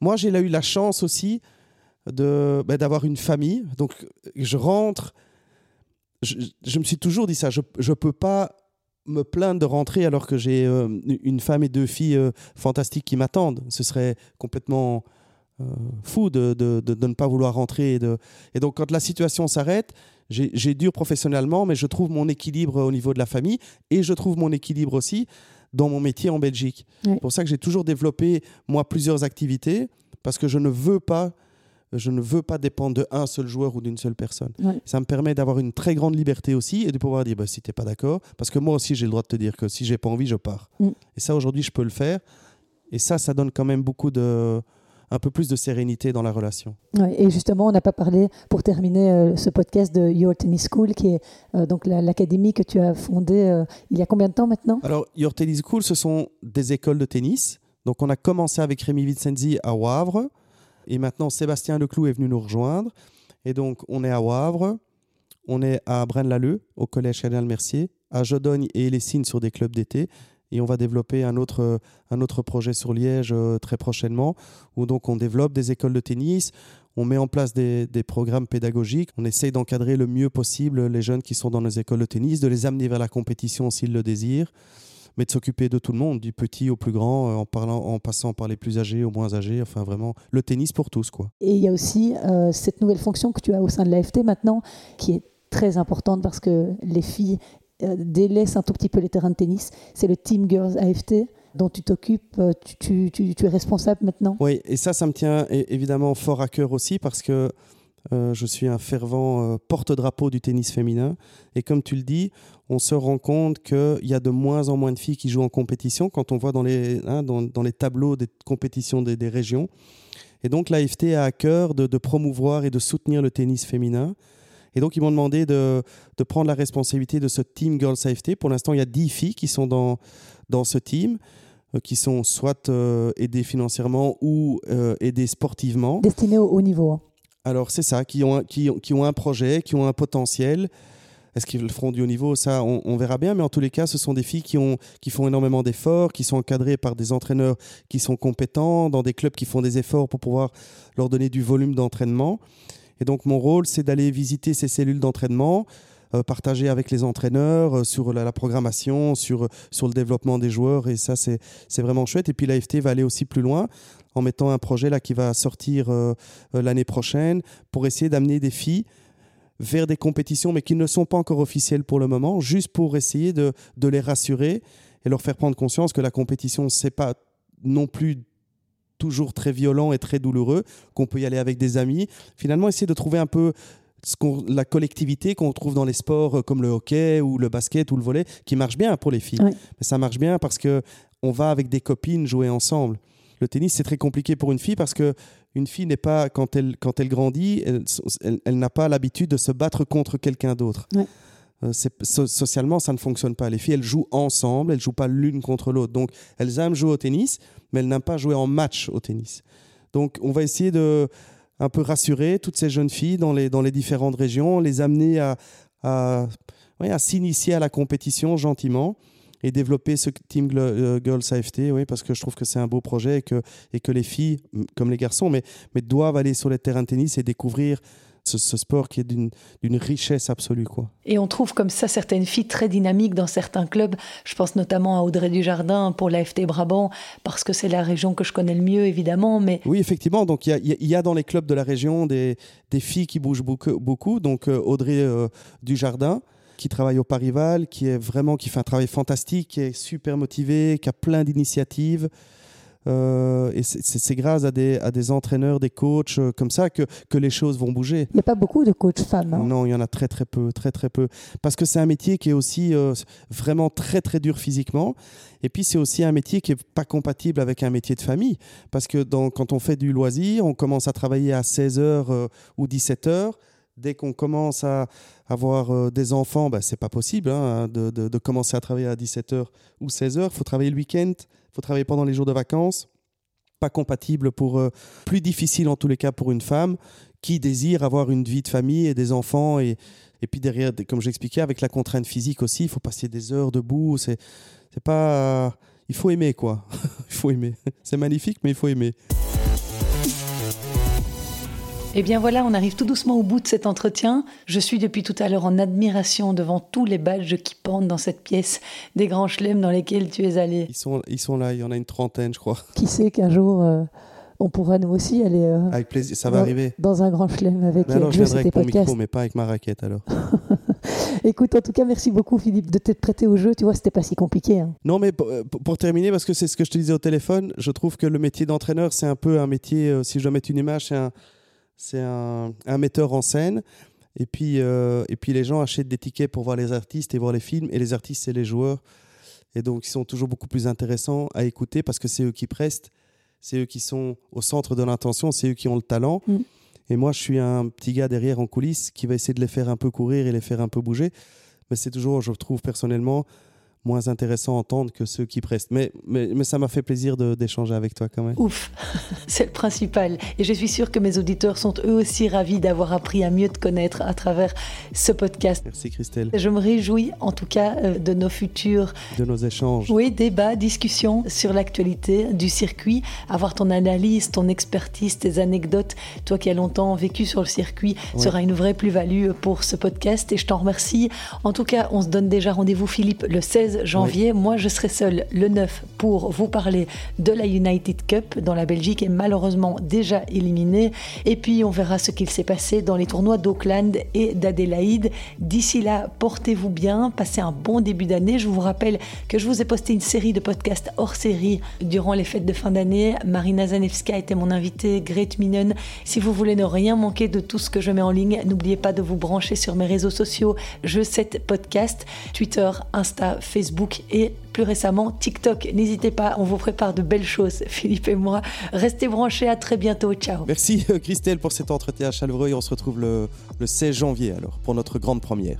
Moi, j'ai eu la chance aussi de, bah, d'avoir une famille. Donc, je rentre. Je, me suis toujours dit ça. Je ne peux pas me plaindre de rentrer alors que j'ai euh, une femme et deux filles euh, fantastiques qui m'attendent. Ce serait complètement euh, fou de, de, ne pas vouloir rentrer. Et donc, quand la situation s'arrête, j'ai dur professionnellement, mais je trouve mon équilibre au niveau de la famille et je trouve mon équilibre aussi dans mon métier en Belgique. Oui. C'est pour ça que j'ai toujours développé, moi, plusieurs activités parce que je ne veux pas je ne veux pas dépendre de un seul joueur ou d'une seule personne. Ça me permet d'avoir une très grande liberté aussi et de pouvoir dire bah, si tu n'es pas d'accord, parce que moi aussi j'ai le droit de te dire que si j'ai pas envie, je pars. Mm. Et ça aujourd'hui, je peux le faire. Et ça, ça donne quand même beaucoup de un peu plus de sérénité dans la relation. et justement, on n'a pas parlé, pour terminer euh, ce podcast, de Your Tennis School, qui est euh, donc l'académie que tu as fondée euh, il y a combien de temps maintenant? Alors, Your Tennis School, ce sont des écoles de tennis. Donc, on a commencé avec Rémi Vincenzi à Wavre, et maintenant Sébastien Leclou est venu nous rejoindre. Et donc, on est à Wavre, on est à Braine-l'Alleud, au collège Cardinal Mercier, à Jodogne et Lessines sur des clubs d'été, et on va développer un autre, un autre projet sur Liège euh, très prochainement, où donc on développe des écoles de tennis, on met en place des, des programmes pédagogiques, on essaye d'encadrer le mieux possible les jeunes qui sont dans nos écoles de tennis, de les amener vers la compétition s'ils le désirent, mais de s'occuper de tout le monde, du petit au plus grand, euh, en, parlant, en passant par les plus âgés aux moins âgés, enfin vraiment le tennis pour tous. quoi. Et il y a aussi euh, cette nouvelle fonction que tu as au sein de l'AFT maintenant, qui est très importante parce que les filles euh, délaisse un tout petit peu les terrains de tennis. C'est le Team Girls AFT dont tu t'occupes, euh, tu, es responsable maintenant. Oui, et ça, ça me tient évidemment fort à cœur aussi parce que euh, je suis un fervent porte-drapeau du tennis féminin. Et comme tu le dis, on se rend compte qu'il y a de moins en moins de filles qui jouent en compétition quand on voit dans les, hein, dans, les tableaux des compétitions des, régions. Et donc l'AFT a à cœur de, promouvoir et de soutenir le tennis féminin. Et donc, ils m'ont demandé de, de, prendre la responsabilité de ce team Girls AFT. Pour l'instant, il y a 10 filles qui sont dans, dans ce team, euh, qui sont soit euh, aidées financièrement ou euh, aidées sportivement. Destinées au haut niveau. Hein. Alors, c'est ça, qui ont, qui, qui, ont un projet, qui ont un potentiel. Est-ce qu'ils le feront du haut niveau? Ça, on, on, verra bien. Mais en tous les cas, ce sont des filles qui, ont, qui font énormément d'efforts, qui sont encadrées par des entraîneurs qui sont compétents, dans des clubs qui font des efforts pour pouvoir leur donner du volume d'entraînement. Et donc mon rôle, c'est d'aller visiter ces cellules d'entraînement, euh, partager avec les entraîneurs euh, sur la, programmation, sur, sur le développement des joueurs. Et ça, c'est vraiment chouette. Et puis l'AFT va aller aussi plus loin en mettant un projet là qui va sortir euh, l'année prochaine pour essayer d'amener des filles vers des compétitions, mais qui ne sont pas encore officielles pour le moment, juste pour essayer de, de les rassurer et leur faire prendre conscience que la compétition, c'est pas non plus toujours très violent et très douloureux, qu'on peut y aller avec des amis. Finalement, essayer de trouver un peu ce la collectivité qu'on trouve dans les sports euh, comme le hockey ou le basket ou le volet, qui marche bien pour les filles. Mais ça marche bien parce que on va avec des copines jouer ensemble. Le tennis, c'est très compliqué pour une fille parce que une fille n'est pas, quand elle, quand elle grandit, elle, elle, n'a pas l'habitude de se battre contre quelqu'un d'autre. Euh, socialement, ça ne fonctionne pas. Les filles, elles jouent ensemble, elles jouent pas l'une contre l'autre. Donc, elles aiment jouer au tennis, mais elles n'aiment pas jouer en match au tennis. Donc, on va essayer de un peu rassurer toutes ces jeunes filles dans les, dans les différentes régions, les amener à, à, à s'initier à la compétition gentiment et développer ce Team euh, Girls AFT, oui, parce que je trouve que c'est un beau projet et que, et que les filles, comme les garçons, mais, mais doivent aller sur les terrains de tennis et découvrir ce, sport qui est d'une richesse absolue. Quoi. Et on trouve comme ça certaines filles très dynamiques dans certains clubs. Je pense notamment à Audrey Dujardin pour l'AFT Brabant, parce que c'est la région que je connais le mieux, évidemment. Mais... Oui, effectivement. Donc il y, y, a dans les clubs de la région des, des filles qui bougent beaucoup. beaucoup. Donc euh, Audrey euh, Dujardin qui travaille au Parival, qui est vraiment qui fait un travail fantastique, qui est super motivé, qui a plein d'initiatives. Euh, et c'est grâce à des, à des entraîneurs, des coachs euh, comme ça que, que les choses vont bouger. Il n'y a pas beaucoup de coachs femmes. Hein. Non, il y en a très très peu, très très peu. Parce que c'est un métier qui est aussi euh, vraiment très très dur physiquement. Et puis c'est aussi un métier qui n'est pas compatible avec un métier de famille. Parce que dans, quand on fait du loisir, on commence à travailler à 16h ou 17h dès qu'on commence à avoir des enfants, ben, c'est pas possible hein, de, de, de, commencer à travailler à 17h ou 16h. Il faut travailler le week-end, faut travailler pendant les jours de vacances. Pas compatible pour. Euh, plus difficile en tous les cas pour une femme qui désire avoir une vie de famille et des enfants. Et, et puis derrière, comme j'expliquais, avec la contrainte physique aussi, il faut passer des heures debout. C'est pas. Il faut aimer, quoi. il faut aimer. C'est magnifique, mais il faut aimer. Eh bien voilà, on arrive tout doucement au bout de cet entretien. Je suis depuis tout à l'heure en admiration devant tous les badges qui pendent dans cette pièce des grands chelems dans lesquels tu es allé. Ils sont, ils sont là, il y en a une trentaine, je crois. Qui sait qu'un jour... Euh, on pourra nous aussi aller. Euh, avec plaisir, ça va arriver. Dans un grand chelem avec. Mais alors, je viendrai avec mon micro, mais pas avec ma raquette alors. Écoute, en tout cas, merci beaucoup Philippe de t'être prêté au jeu. Tu vois, c'était pas si compliqué. Hein. Non, mais euh, pour, terminer, parce que c'est ce que je te disais au téléphone, je trouve que le métier d'entraîneur, c'est un peu un métier, si je dois mettre une image, c'est un, c'est un, un, metteur en scène. Et puis, euh, et puis les gens achètent des tickets pour voir les artistes et voir les films. Et les artistes, c'est les joueurs. Et donc, ils sont toujours beaucoup plus intéressants à écouter parce que c'est eux qui prestent, c'est eux qui sont au centre de l'intention, c'est eux qui ont le talent. Mm. Et moi, je suis un petit gars derrière en coulisses qui va essayer de les faire un peu courir et les faire un peu bouger. Mais c'est toujours, je trouve personnellement, moins intéressant à entendre que ceux qui prestent. Mais, mais, mais ça m'a fait plaisir d'échanger avec toi quand même. Ouf, c'est le principal. Et je suis sûre que mes auditeurs sont eux aussi ravis d'avoir appris à mieux te connaître à travers ce podcast. Merci Christelle. Je me réjouis en tout cas euh, de nos futurs... De nos échanges. Oui, débats, discussions sur l'actualité du circuit, avoir ton analyse, ton expertise, tes anecdotes. Toi qui as longtemps vécu sur le circuit, sera une vraie plus-value pour ce podcast et je t'en remercie. En tout cas, on se donne déjà rendez-vous Philippe le 16 janvier. Moi, je serai seul le 9 pour vous parler de la United Cup, dont la Belgique est malheureusement déjà éliminée. Et puis, on verra ce qu'il s'est passé dans les tournois d'Auckland et d'Adélaïde. D'ici là, portez-vous bien, passez un bon début d'année. Je vous rappelle que je vous ai posté une série de podcasts hors série durant les fêtes de fin d'année. Marina Zanevska était mon invitée, Great Minen. Si vous voulez ne rien manquer de tout ce que je mets en ligne, n'oubliez pas de vous brancher sur mes réseaux sociaux. Je 7 podcast, Twitter, Insta, Facebook et plus récemment TikTok. N'hésitez pas, on vous prépare de belles choses, Philippe et moi. Restez branchés, à très bientôt. Ciao. Merci Christelle pour cet entretien chaleureux et on se retrouve le, le 16 janvier alors pour notre grande première.